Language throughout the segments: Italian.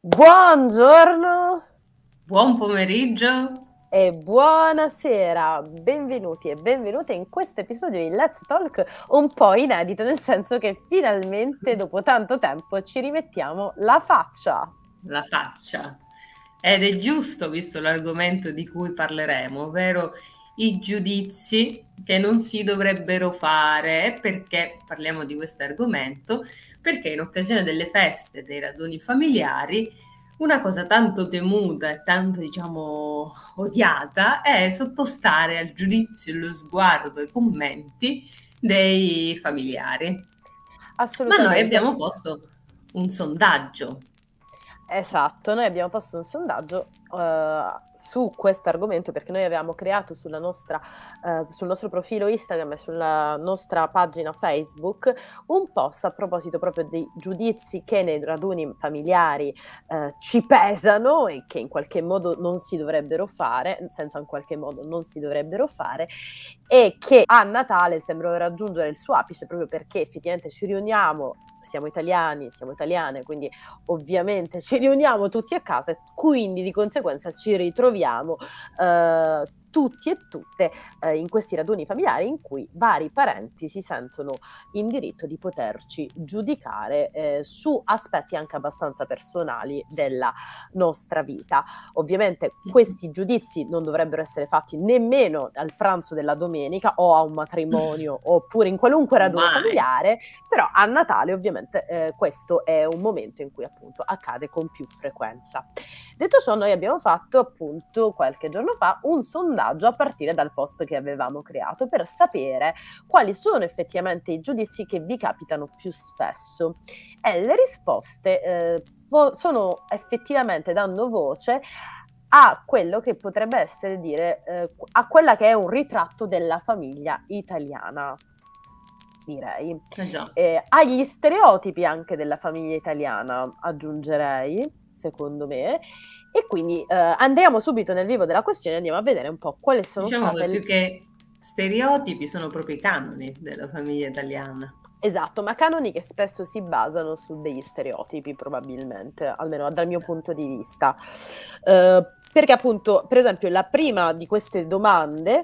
Buongiorno Buon pomeriggio e buonasera, benvenuti e benvenute in questo episodio di Let's Talk un po' inedito, nel senso che finalmente dopo tanto tempo ci rimettiamo la faccia. La faccia. Ed è giusto, visto l'argomento di cui parleremo, ovvero i giudizi che non si dovrebbero fare. Perché parliamo di questo argomento? Perché in occasione delle feste, dei raduni familiari, una cosa tanto temuta e tanto, diciamo, odiata è sottostare al giudizio, allo sguardo, ai commenti dei familiari. Assolutamente. Ma noi abbiamo posto un sondaggio Esatto, noi abbiamo posto un sondaggio uh, su questo argomento perché noi avevamo creato nostra, uh, sul nostro profilo Instagram e sulla nostra pagina Facebook un post a proposito proprio dei giudizi che nei raduni familiari uh, ci pesano e che in qualche modo non si dovrebbero fare, senza in qualche modo non si dovrebbero fare e che a Natale sembrano raggiungere il suo apice proprio perché effettivamente ci riuniamo siamo italiani, siamo italiane, quindi ovviamente ci riuniamo tutti a casa e quindi di conseguenza ci ritroviamo eh, tutti e tutte eh, in questi raduni familiari in cui vari parenti si sentono in diritto di poterci giudicare eh, su aspetti anche abbastanza personali della nostra vita. Ovviamente questi giudizi non dovrebbero essere fatti nemmeno al pranzo della domenica o a un matrimonio oppure in qualunque raduno Mai. familiare, però a Natale ovviamente eh, questo è un momento in cui appunto accade con più frequenza. Detto ciò, noi abbiamo fatto appunto qualche giorno fa un sondaggio a partire dal post che avevamo creato per sapere quali sono effettivamente i giudizi che vi capitano più spesso. E le risposte eh, sono effettivamente dando voce a quello che potrebbe essere dire eh, a quella che è un ritratto della famiglia italiana direi eh eh, agli stereotipi anche della famiglia italiana aggiungerei secondo me. E quindi eh, andiamo subito nel vivo della questione e andiamo a vedere un po' quali sono diciamo state... Diciamo più che stereotipi sono proprio i canoni della famiglia italiana. Esatto, ma canoni che spesso si basano su degli stereotipi, probabilmente, almeno dal mio punto di vista. Uh, perché appunto, per esempio, la prima di queste domande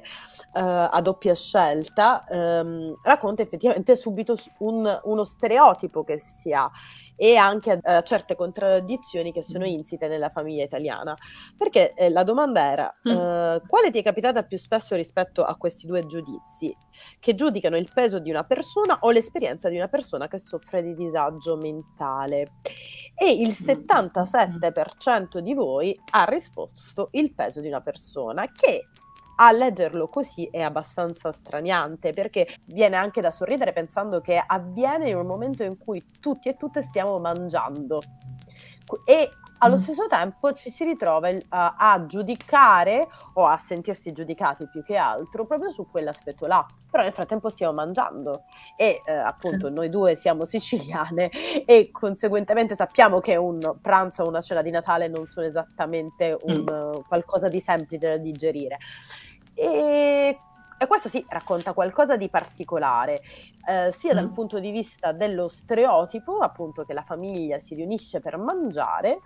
uh, a doppia scelta um, racconta effettivamente subito un, uno stereotipo che si ha e anche uh, certe contraddizioni che sono insite nella famiglia italiana. Perché eh, la domanda era, mm. quale ti è capitata più spesso rispetto a questi due giudizi? Che giudicano il peso di una persona o l'esperienza di una persona che soffre di disagio mentale. E il 77% di voi ha risposto il peso di una persona, che a leggerlo così è abbastanza straniante perché viene anche da sorridere pensando che avviene in un momento in cui tutti e tutte stiamo mangiando e allo mm. stesso tempo ci si ritrova uh, a giudicare o a sentirsi giudicati più che altro proprio su quell'aspetto là. Però nel frattempo stiamo mangiando e uh, appunto sì. noi due siamo siciliane e conseguentemente sappiamo che un pranzo o una cena di Natale non sono esattamente un, mm. uh, qualcosa di semplice da digerire. E e questo sì racconta qualcosa di particolare, eh, sia mm. dal punto di vista dello stereotipo, appunto che la famiglia si riunisce per mangiare,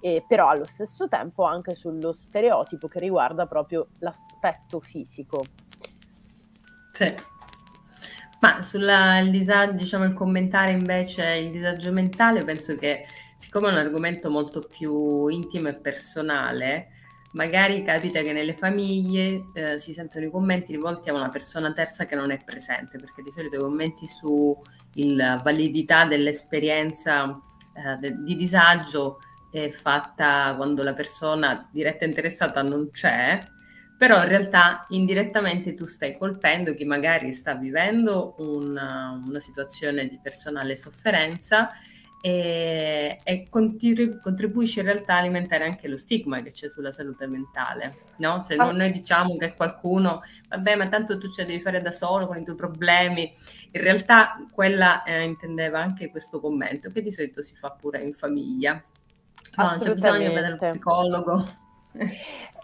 e però allo stesso tempo anche sullo stereotipo che riguarda proprio l'aspetto fisico. Sì. Ma sul disagio, diciamo, il commentare invece il disagio mentale, penso che siccome è un argomento molto più intimo e personale, magari capita che nelle famiglie eh, si sentono i commenti rivolti a una persona terza che non è presente, perché di solito i commenti sulla validità dell'esperienza eh, de- di disagio è fatta quando la persona diretta interessata non c'è, però in realtà indirettamente tu stai colpendo chi magari sta vivendo una, una situazione di personale sofferenza e, e contribu- contribuisce in realtà a alimentare anche lo stigma che c'è sulla salute mentale, no? Se non noi diciamo che qualcuno, vabbè, ma tanto tu ce la devi fare da solo con i tuoi problemi, in realtà quella eh, intendeva anche questo commento, che di solito si fa pure in famiglia. No, c'è bisogno di vedere lo psicologo.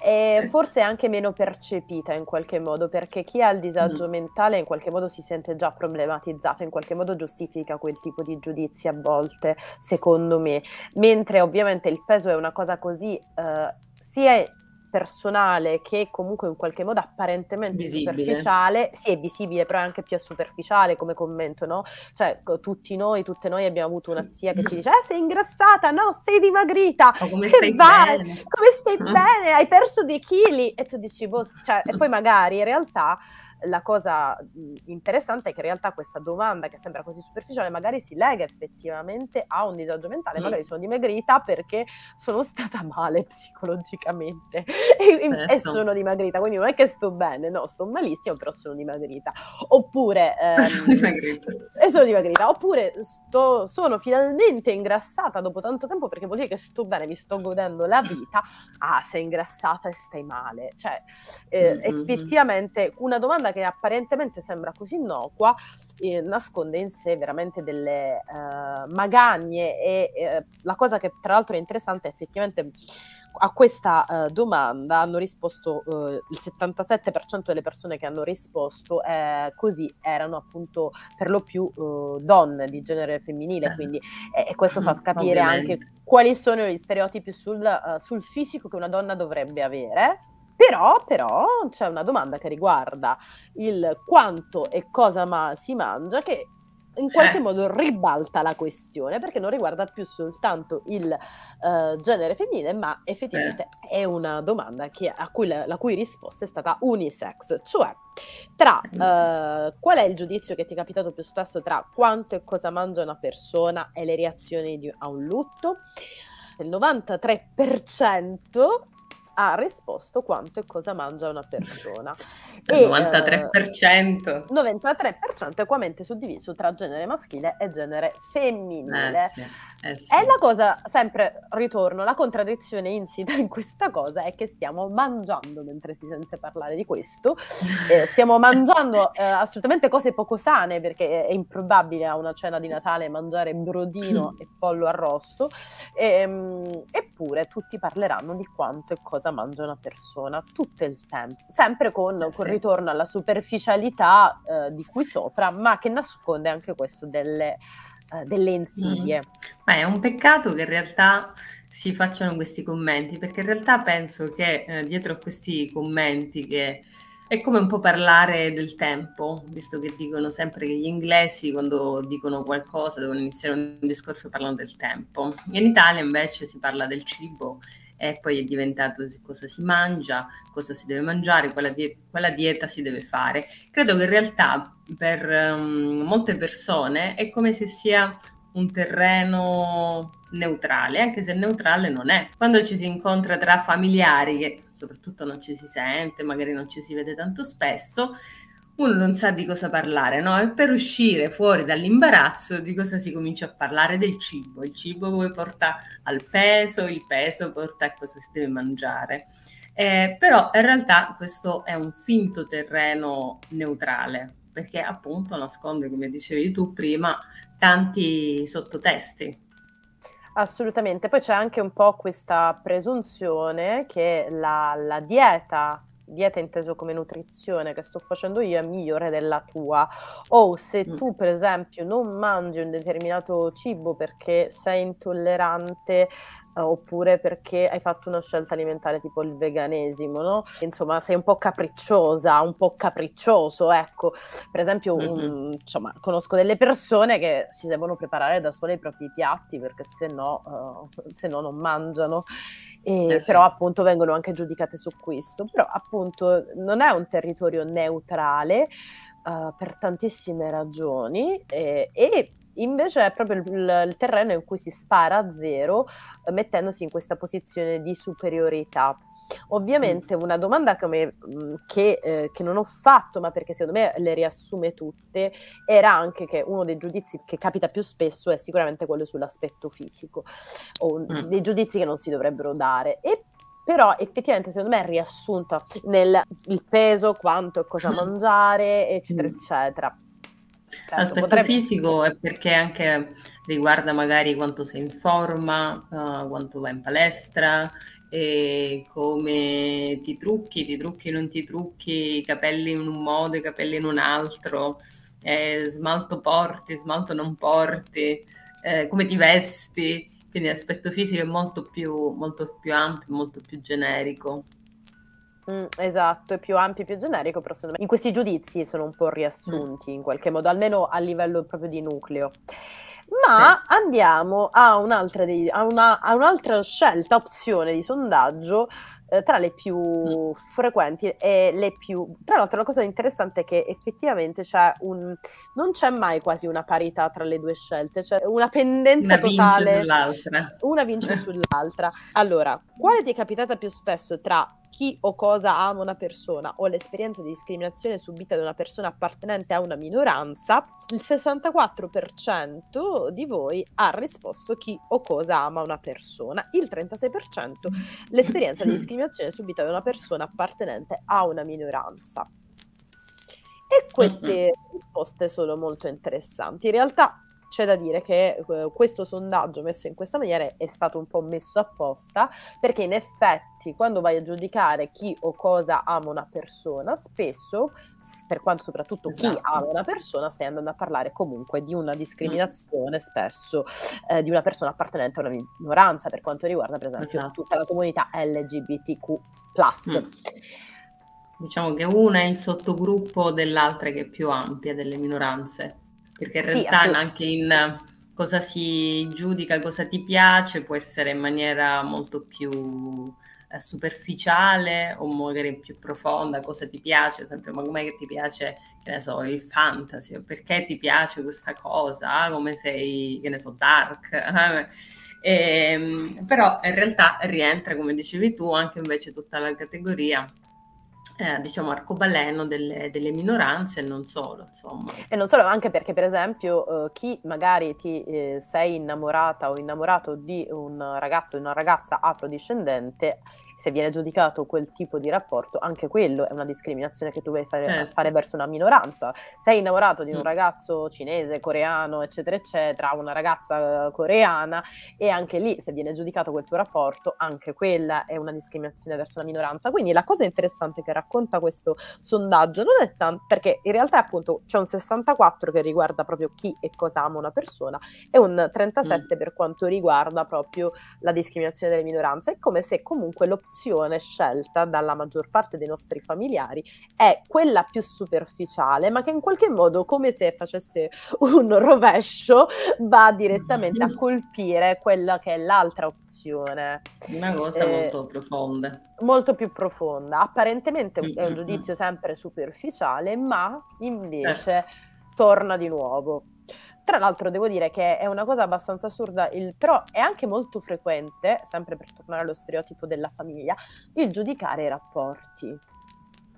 E forse è anche meno percepita in qualche modo, perché chi ha il disagio mm. mentale in qualche modo si sente già problematizzato, in qualche modo giustifica quel tipo di giudizi a volte, secondo me, mentre ovviamente il peso è una cosa così eh, sia personale che comunque in qualche modo apparentemente visibile. superficiale, sì è visibile però è anche più superficiale come commento, no? Cioè tutti noi, tutte noi abbiamo avuto una zia che ci dice eh sei ingrassata, no sei dimagrita, oh, come stai vai? bene, come stai bene, hai perso dei chili e tu dici boh, cioè, e poi magari in realtà la cosa interessante è che in realtà questa domanda che sembra così superficiale magari si lega effettivamente a un disagio mentale, mm. magari sono dimagrita perché sono stata male psicologicamente e, certo. e, sono dimagrita, quindi non è che sto bene, no, sto malissimo, però sono dimagrita. Oppure ehm, sono dimagrita. E sono dimagrita, oppure sto, sono finalmente ingrassata dopo tanto tempo perché vuol dire che sto bene, mi sto godendo la vita. Ah, sei ingrassata e stai male. Cioè, eh, mm-hmm. effettivamente una domanda domanda che apparentemente sembra così innocua eh, nasconde in sé veramente delle uh, magagne e eh, la cosa che tra l'altro è interessante è effettivamente a questa uh, domanda hanno risposto uh, il 77% delle persone che hanno risposto eh, così erano appunto per lo più donne di genere femminile, quindi e questo fa capire Ovviamente. anche quali sono gli stereotipi sul, sul fisico che una donna dovrebbe avere però, però c'è una domanda che riguarda il quanto e cosa ma si mangia che in qualche eh. modo ribalta la questione perché non riguarda più soltanto il uh, genere femminile, ma effettivamente eh. è una domanda che, a cui la, la, cui risposta è stata unisex, cioè tra uh, qual è il giudizio che ti è capitato più spesso tra quanto e cosa mangia una persona e le reazioni di, a un lutto? Il 93% ha risposto quanto e cosa mangia una persona. Il 93%. Eh, 93% equamente suddiviso tra genere maschile e genere femminile. Eh sì, eh sì. E la cosa, sempre ritorno, la contraddizione insita in questa cosa è che stiamo mangiando mentre si sente parlare di questo. Eh, stiamo mangiando eh, assolutamente cose poco sane perché è improbabile a una cena di Natale mangiare brodino e pollo arrosto. E, ehm, eppure tutti parleranno di quanto e cosa mangia una persona tutto il tempo, sempre con, eh con ritorno alla superficialità eh, di qui sopra, ma che nasconde anche questo delle, eh, delle insidie. Mm. Ma è un peccato che in realtà si facciano questi commenti, perché in realtà penso che eh, dietro a questi commenti che è come un po' parlare del tempo, visto che dicono sempre che gli inglesi quando dicono qualcosa devono iniziare un discorso parlando del tempo. In Italia invece si parla del cibo e poi è diventato cosa si mangia, cosa si deve mangiare, quale, die- quale dieta si deve fare. Credo che in realtà per um, molte persone è come se sia un terreno neutrale, anche se neutrale non è. Quando ci si incontra tra familiari, che soprattutto non ci si sente, magari non ci si vede tanto spesso, uno non sa di cosa parlare, no? E per uscire fuori dall'imbarazzo di cosa si comincia a parlare del cibo. Il cibo poi porta al peso, il peso porta a cosa si deve mangiare. Eh, però in realtà questo è un finto terreno neutrale, perché appunto nasconde, come dicevi tu prima, tanti sottotesti. Assolutamente, poi c'è anche un po' questa presunzione che la, la dieta dieta inteso come nutrizione che sto facendo io è migliore della tua o se mm. tu per esempio non mangi un determinato cibo perché sei intollerante uh, oppure perché hai fatto una scelta alimentare tipo il veganesimo, no? Insomma, sei un po' capricciosa, un po' capriccioso, ecco. Per esempio, mm-hmm. insomma, conosco delle persone che si devono preparare da sole i propri piatti perché se no, uh, se no non mangiano eh sì. Però appunto vengono anche giudicate su questo. Però appunto non è un territorio neutrale uh, per tantissime ragioni e, e invece è proprio il, il, terreno in cui si spara a zero eh, mettendosi in questa posizione di superiorità. Ovviamente mm. una domanda come, mm, che, eh, che, non ho fatto, ma perché secondo me le riassume tutte, era anche che uno dei giudizi che capita più spesso è sicuramente quello sull'aspetto fisico, o mm. dei giudizi che non si dovrebbero dare. E però effettivamente secondo me è riassunta nel peso, quanto e cosa mangiare, eccetera, mm. eccetera. Certo, L'aspetto potrebbe... fisico è perché anche riguarda magari quanto sei in forma, uh, quanto vai in palestra, e come ti trucchi, ti trucchi, non ti trucchi, i capelli in un modo, i capelli in un altro, eh, smalto porti, smalto non porti, eh, come ti vesti, quindi l'aspetto fisico è molto più, molto più ampio, molto più generico. Mm, esatto, è più ampio e più generico, però secondo me in questi giudizi sono un po' riassunti mm. in qualche modo, almeno a livello proprio di nucleo. Ma sì. andiamo a un'altra, dei, a, una, a un'altra, scelta, opzione di sondaggio eh, tra le più mm. frequenti e le più... Tra l'altro la cosa interessante è che effettivamente c'è un... non c'è mai quasi una parità tra le due scelte, c'è una pendenza una totale. Vince. Una vince sull'altra. Allora, quale ti è capitata più spesso tra chi o cosa ama una persona o l'esperienza di discriminazione subita da una persona appartenente a una minoranza, il 64% di voi ha risposto chi o cosa ama una persona, il 36% l'esperienza di discriminazione subita da una persona appartenente a una minoranza. E queste risposte sono molto interessanti. In realtà c'è da dire che eh, questo sondaggio messo in questa maniera è stato un po' messo apposta perché in effetti quando vai a giudicare chi o cosa ama una persona, spesso, per quanto soprattutto chi esatto. ama una persona, stai andando a parlare comunque di una discriminazione, mm. spesso eh, di una persona appartenente a una minoranza, per quanto riguarda per esempio esatto. tutta la comunità LGBTQ. Mm. Diciamo che una è il sottogruppo dell'altra che è più ampia delle minoranze perché in sì, realtà anche in cosa si giudica, cosa ti piace, può essere in maniera molto più eh, superficiale o magari più profonda, cosa ti piace, ad esempio, ma com'è che ti piace, che ne so, il fantasy, perché ti piace questa cosa, ah, come sei, che ne so, dark. e, ehm, però in realtà rientra, come dicevi tu, anche invece tutta la categoria eh, diciamo arcobaleno delle, delle, minoranze e non solo, insomma. E non solo, anche perché per esempio eh, chi magari ti eh, sei innamorata o innamorato di un ragazzo o una ragazza afrodiscendente se viene giudicato quel tipo di rapporto, anche quello è una discriminazione che tu vuoi fare, certo. fare verso una minoranza. Sei innamorato di un mm. ragazzo cinese, coreano, eccetera, eccetera, una ragazza coreana, e anche lì, se viene giudicato quel tuo rapporto, anche quella è una discriminazione verso una minoranza. Quindi la cosa interessante che racconta questo sondaggio non è tanto perché in realtà appunto c'è un 64 che riguarda proprio chi e cosa ama una persona e un 37 mm. per quanto riguarda proprio la discriminazione delle minoranze. È come se comunque l'opzione opzione scelta dalla maggior parte dei nostri familiari è quella più superficiale, ma che in qualche modo, come se facesse un rovescio, va direttamente a colpire quella che è l'altra opzione. Una cosa eh, molto profonda. Molto più profonda. Apparentemente è un giudizio sempre superficiale, ma invece eh. torna di nuovo. Tra l'altro devo dire che è una cosa abbastanza assurda, il, però è anche molto frequente, sempre per tornare allo stereotipo della famiglia, il giudicare i rapporti.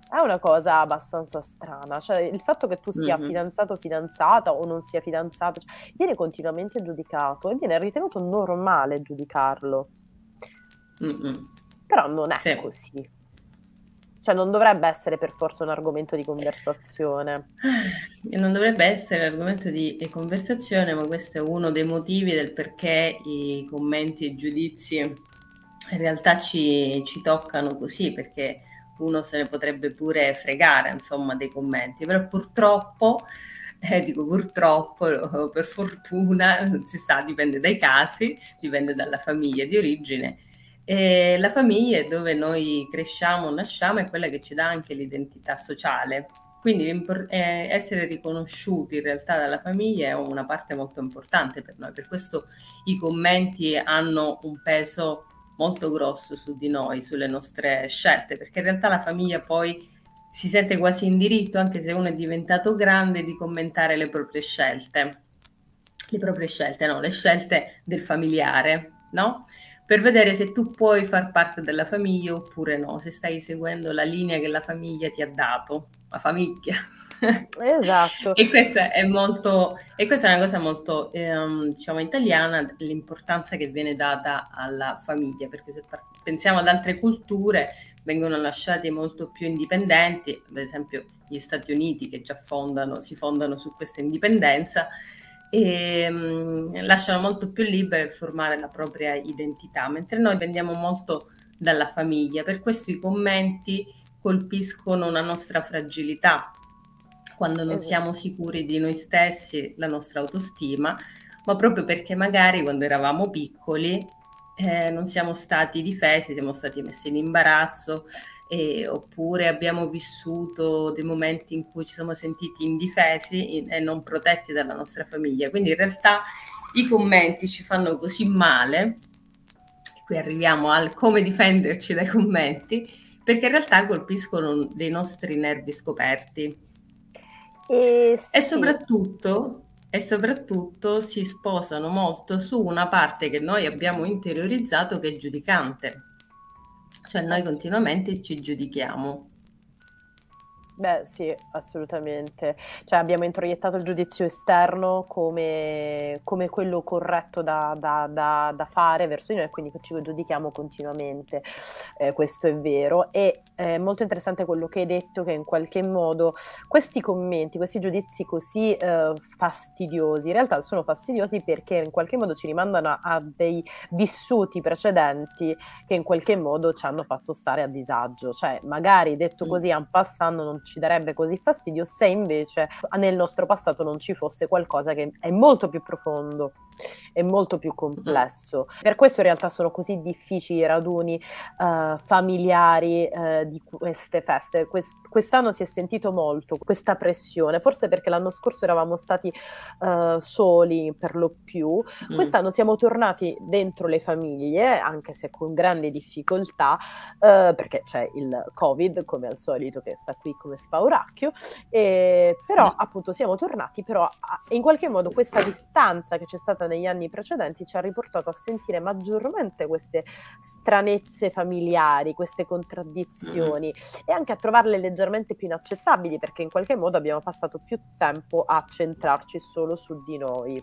È una cosa abbastanza strana, cioè il fatto che tu sia mm-hmm. fidanzato o fidanzata o non sia fidanzato, cioè, viene continuamente giudicato e viene ritenuto normale giudicarlo. Mm-hmm. Però non è sì. così. Cioè non dovrebbe essere per forza un argomento di conversazione. Non dovrebbe essere argomento di, di conversazione, ma questo è uno dei motivi del perché i commenti e i giudizi in realtà ci, ci toccano così, perché uno se ne potrebbe pure fregare, insomma, dei commenti, però purtroppo, eh, dico purtroppo, per fortuna, non si sa, dipende dai casi, dipende dalla famiglia di origine, e la famiglia dove noi cresciamo, nasciamo, è quella che ci dà anche l'identità sociale. Quindi eh, essere riconosciuti in realtà dalla famiglia è una parte molto importante per noi. Per questo i commenti hanno un peso molto grosso su di noi, sulle nostre scelte, perché in realtà la famiglia poi si sente quasi in diritto, anche se uno è diventato grande, di commentare le proprie scelte. Le proprie scelte, no, le scelte del familiare, no? Per vedere se tu puoi far parte della famiglia oppure no, se stai seguendo la linea che la famiglia ti ha dato, la famiglia. Esatto. e, questa è molto, e questa è una cosa molto, ehm, diciamo, italiana, l'importanza che viene data alla famiglia, perché se pensiamo ad altre culture vengono lasciati molto più indipendenti, ad esempio gli Stati Uniti che già fondano, si fondano su questa indipendenza e mh, lasciano molto più libero formare la propria identità, mentre noi dipendiamo molto dalla famiglia. Per questo i commenti colpiscono una nostra fragilità, quando non siamo sicuri di noi stessi, la nostra autostima, ma proprio perché magari quando eravamo piccoli eh, non siamo stati difesi, siamo stati messi in imbarazzo, eh, oppure abbiamo vissuto dei momenti in cui ci siamo sentiti indifesi e non protetti dalla nostra famiglia. Quindi in realtà i commenti ci fanno così male, qui arriviamo al come difenderci dai commenti, perché in realtà colpiscono dei nostri nervi scoperti. E, sì. e soprattutto e soprattutto si sposano molto su una parte che noi abbiamo interiorizzato che è giudicante. Cioè noi continuamente ci giudichiamo. Beh, sì, assolutamente. Cioè, abbiamo introiettato il giudizio esterno come, come quello corretto da, da, da, da, fare verso di noi, quindi ci giudichiamo continuamente. Eh, questo è vero. E è molto interessante quello che hai detto, che in qualche modo questi commenti, questi giudizi così eh, fastidiosi, in realtà sono fastidiosi perché in qualche modo ci rimandano a, dei vissuti precedenti che in qualche modo ci hanno fatto stare a disagio. Cioè, magari detto così, en passant non ci darebbe così fastidio se invece nel nostro passato non ci fosse qualcosa che è molto più profondo e molto più complesso. Per questo in realtà sono così difficili i raduni uh, familiari uh, di queste feste. Quest- quest'anno si è sentito molto questa pressione, forse perché l'anno scorso eravamo stati uh, soli per lo più, mm. quest'anno siamo tornati dentro le famiglie, anche se con grandi difficoltà, perché c'è il Covid come al solito che sta qui come spauracchio, e, però mm. appunto siamo tornati, però a, in qualche modo questa distanza che c'è stata negli anni precedenti ci ha riportato a sentire maggiormente queste stranezze familiari, queste contraddizioni e anche a trovarle leggermente più inaccettabili perché in qualche modo abbiamo passato più tempo a centrarci solo su di noi.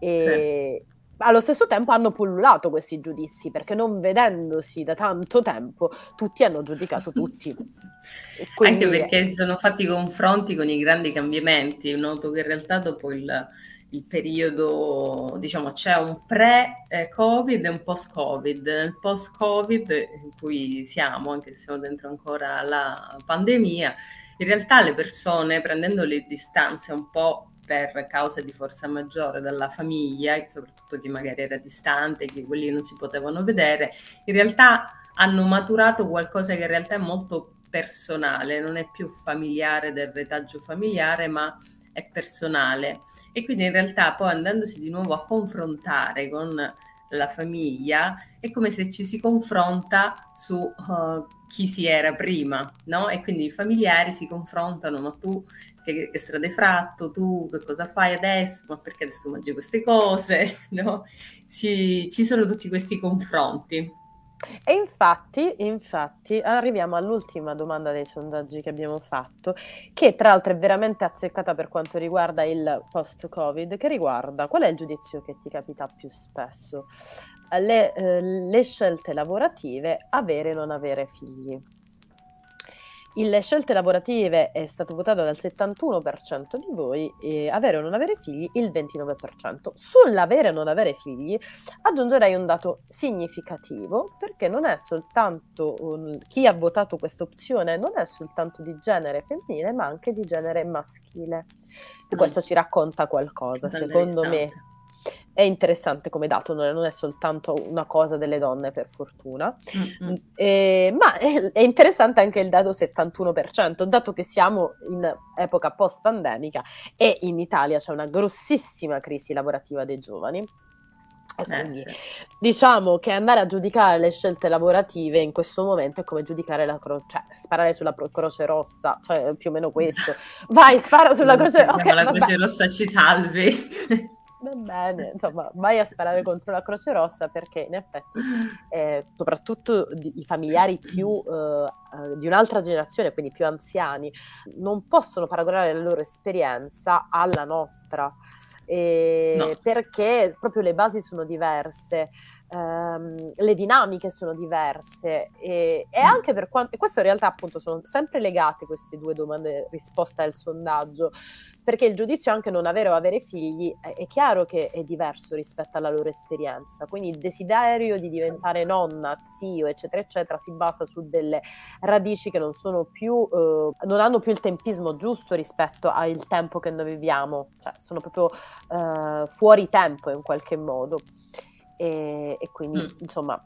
E, sì allo stesso tempo hanno pullulato questi giudizi perché non vedendosi da tanto tempo tutti hanno giudicato tutti. Quindi... Anche perché si sono fatti confronti con i grandi cambiamenti. Noto che in realtà dopo il, il periodo, diciamo, c'è un pre-Covid e un post-Covid. Il post-Covid in cui siamo, anche se siamo dentro ancora la pandemia, in realtà le persone prendendo le distanze un po' per causa di forza maggiore dalla famiglia, soprattutto chi magari era distante, che quelli non si potevano vedere, in realtà hanno maturato qualcosa che in realtà è molto personale, non è più familiare del retaggio familiare, ma è personale. E quindi in realtà poi andandosi di nuovo a confrontare con la famiglia, è come se ci si confronta su uh, chi si era prima, no? E quindi i familiari si confrontano, ma tu che, che strada hai fatto, tu che cosa fai adesso, ma perché adesso mangi queste cose, no? Si, ci sono tutti questi confronti. E infatti, infatti, arriviamo all'ultima domanda dei sondaggi che abbiamo fatto, che tra l'altro è veramente azzeccata per quanto riguarda il post-Covid, che riguarda qual è il giudizio che ti capita più spesso? Le, eh, le scelte lavorative, avere o non avere figli. Le scelte lavorative è stato votato dal 71% di voi e avere o non avere figli il 29%. Sull'avere o non avere figli aggiungerei un dato significativo perché non è soltanto um, chi ha votato questa opzione non è soltanto di genere femminile ma anche di genere maschile. E questo ci racconta qualcosa, secondo me è interessante come dato, non è soltanto una cosa delle donne per fortuna, mm-hmm. eh, ma è, è, interessante anche il dato 71%, dato che siamo in epoca post-pandemica e in Italia c'è una grossissima crisi lavorativa dei giovani. E quindi eh, diciamo che andare a giudicare le scelte lavorative in questo momento è come giudicare la croce, cioè sparare sulla pro- croce rossa, cioè più o meno questo. Vai, spara sulla croce rossa. Okay, la croce rossa ci salvi. Va bene, insomma, vai a sparare contro la Croce Rossa perché in effetti, eh, soprattutto i familiari più eh, eh, di un'altra generazione, quindi più anziani, non possono paragonare la loro esperienza alla nostra, eh, no. perché proprio le basi sono diverse. Ehm, le dinamiche sono diverse e, e anche per quanto, e questo in realtà appunto sono sempre legate queste due domande risposta al sondaggio, perché il giudizio anche non avere o avere figli è, è, chiaro che è diverso rispetto alla loro esperienza, quindi il desiderio di diventare nonna, zio, eccetera, eccetera, si basa su delle radici che non sono più, eh, non hanno più il tempismo giusto rispetto al tempo che noi viviamo, cioè sono proprio eh, fuori tempo in qualche modo. E, e quindi, mm. insomma,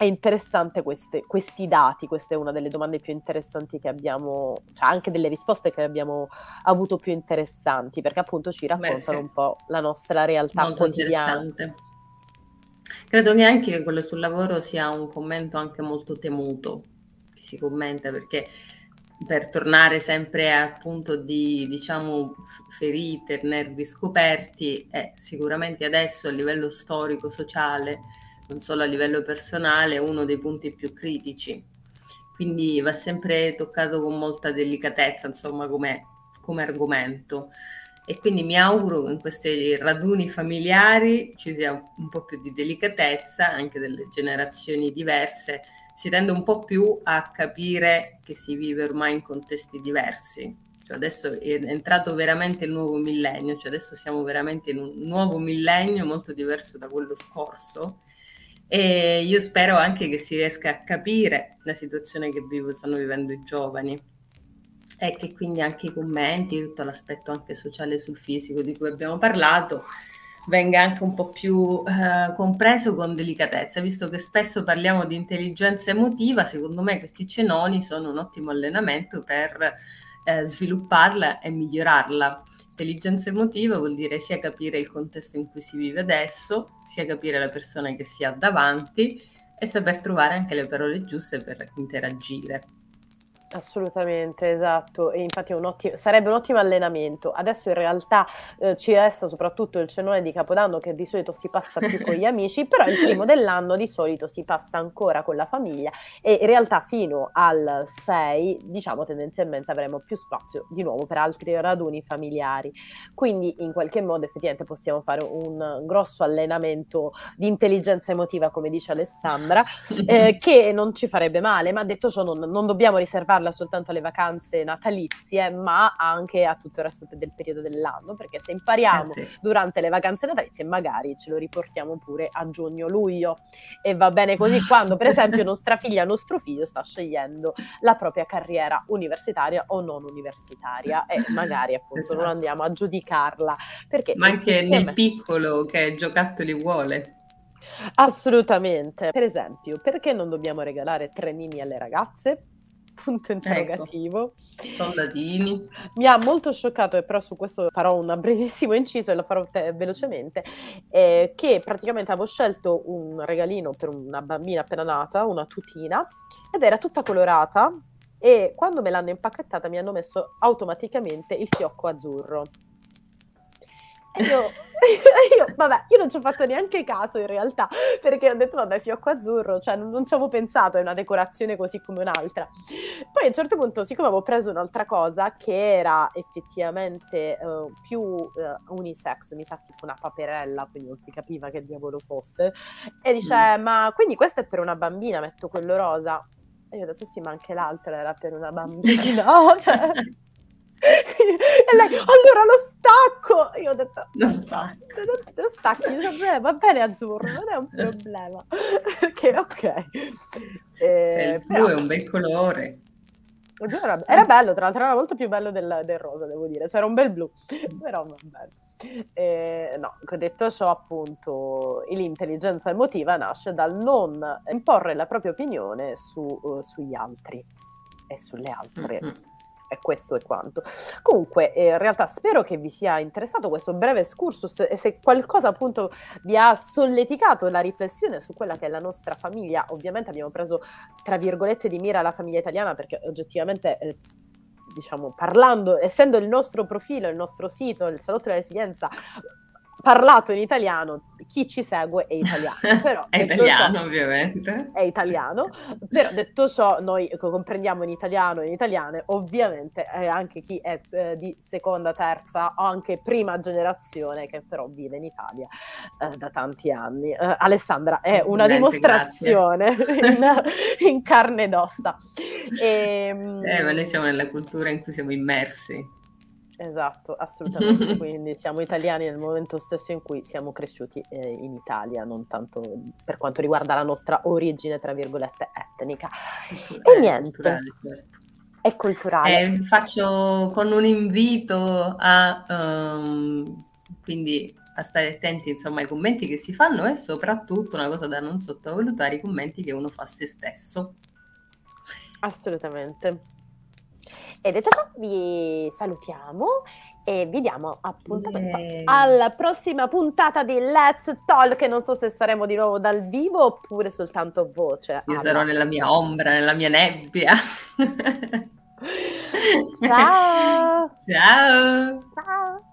è interessante queste, questi dati, questa è una delle domande più interessanti che abbiamo, cioè anche delle risposte che abbiamo avuto più interessanti, perché appunto ci raccontano Beh, sì. un po' la nostra realtà Molto quotidiana. Credo che anche quello sul lavoro sia un commento anche molto temuto, che si commenta perché per tornare sempre a punto di diciamo ferite, nervi scoperti, è sicuramente adesso a livello storico, sociale, non solo a livello personale, uno dei punti più critici. Quindi va sempre toccato con molta delicatezza, insomma, come, come argomento. E quindi mi auguro che in questi raduni familiari ci sia un po' più di delicatezza, anche delle generazioni diverse, si tende un po' più a capire che si vive ormai in contesti diversi. Cioè adesso è entrato veramente il nuovo millennio, cioè adesso siamo veramente in un nuovo millennio molto diverso da quello scorso e io spero anche che si riesca a capire la situazione che vivo, stanno vivendo i giovani e che quindi anche i commenti, tutto l'aspetto anche sociale sul fisico di cui abbiamo parlato, venga anche un po' più eh, compreso con delicatezza, visto che spesso parliamo di intelligenza emotiva, secondo me questi cenoni sono un ottimo allenamento per eh, svilupparla e migliorarla. Intelligenza emotiva vuol dire sia capire il contesto in cui si vive adesso, sia capire la persona che si ha davanti e saper trovare anche le parole giuste per interagire. Assolutamente, esatto, e infatti un ottimo, sarebbe un ottimo allenamento. Adesso in realtà eh, ci resta soprattutto il cenone di Capodanno che di solito si passa più con gli amici, però il primo dell'anno di solito si passa ancora con la famiglia e in realtà fino al 6 diciamo tendenzialmente avremo più spazio di nuovo per altri raduni familiari. Quindi in qualche modo effettivamente possiamo fare un grosso allenamento di intelligenza emotiva come dice Alessandra, eh, che non ci farebbe male, ma detto ciò non, non dobbiamo riservare limitarla soltanto alle vacanze natalizie, ma anche a tutto il resto del periodo dell'anno, perché se impariamo eh sì. durante le vacanze natalizie, magari ce lo riportiamo pure a giugno-luglio e va bene così quando, per esempio, nostra figlia, nostro figlio sta scegliendo la propria carriera universitaria o non universitaria e magari appunto esatto. non andiamo a giudicarla. Perché ma anche nel piccolo che giocattoli vuole. Assolutamente. Per esempio, perché non dobbiamo regalare trenini alle ragazze? Punto ecco. interrogativo. Ecco, soldatini. Mi ha molto scioccato, e però su questo farò un brevissimo inciso e lo farò te- velocemente, eh, che praticamente avevo scelto un regalino per una bambina appena nata, una tutina, ed era tutta colorata e quando me l'hanno impacchettata mi hanno messo automaticamente il fiocco azzurro. E io, io, vabbè, io non ci ho fatto neanche caso in realtà, perché ho detto, vabbè, fiocco azzurro, cioè non, non ci avevo pensato, è una decorazione così come un'altra. Poi a un certo punto, siccome avevo preso un'altra cosa che era effettivamente uh, più uh, unisex, mi sa tipo una paperella, quindi non si capiva che diavolo fosse, e dice, mm. ma quindi questo è per una bambina, metto quello rosa. E io ho detto, sì, ma anche l'altra era per una bambina? Cioè e lei, allora lo stacco! Io ho detto, lo stacco. Lo stacchi, va bene azzurro, non è un problema. Perché, ok. Eh, il blu è un bel colore. Era, era, bello, tra l'altro era molto più bello del, del rosa, devo dire. C'era un bel blu, però va bene. Eh, no, detto ciò, appunto, l'intelligenza emotiva nasce dal non imporre la propria opinione su, uh, sugli altri e sulle altre. Mm-hmm e questo è quanto. Comunque, eh, in realtà spero che vi sia interessato questo breve excursus e se qualcosa appunto vi ha solleticato la riflessione su quella che è la nostra famiglia, ovviamente abbiamo preso tra virgolette di mira la famiglia italiana perché oggettivamente... Eh, diciamo, parlando, essendo il nostro profilo, il nostro sito, il salotto della resilienza, parlato in italiano, chi ci segue è italiano. Però, è italiano, ciò, ovviamente. È italiano, però detto ciò, noi comprendiamo in italiano e in italiane, ovviamente eh, anche chi è eh, di seconda, terza o anche prima generazione che però vive in Italia eh, da tanti anni. Eh, Alessandra è una dimostrazione in, in, carne ed ossa. E, ehm, eh, ma noi siamo nella cultura in cui siamo immersi. Esatto, assolutamente. Quindi siamo italiani nel momento stesso in cui siamo cresciuti eh, in Italia, non tanto per quanto riguarda la nostra origine, tra virgolette, etnica. E niente. Certo. È culturale. Eh, faccio con un invito a um, quindi a stare attenti insomma ai commenti che si fanno e soprattutto una cosa da non sottovalutare i commenti che uno fa a se stesso. Assolutamente. E detto ciò, vi salutiamo e vi diamo appuntamento yeah. alla prossima puntata di Let's Talk. Non so se saremo di nuovo dal vivo oppure soltanto voce. Io alla... sarò nella mia ombra, nella mia nebbia. Ciao. Ciao. Ciao.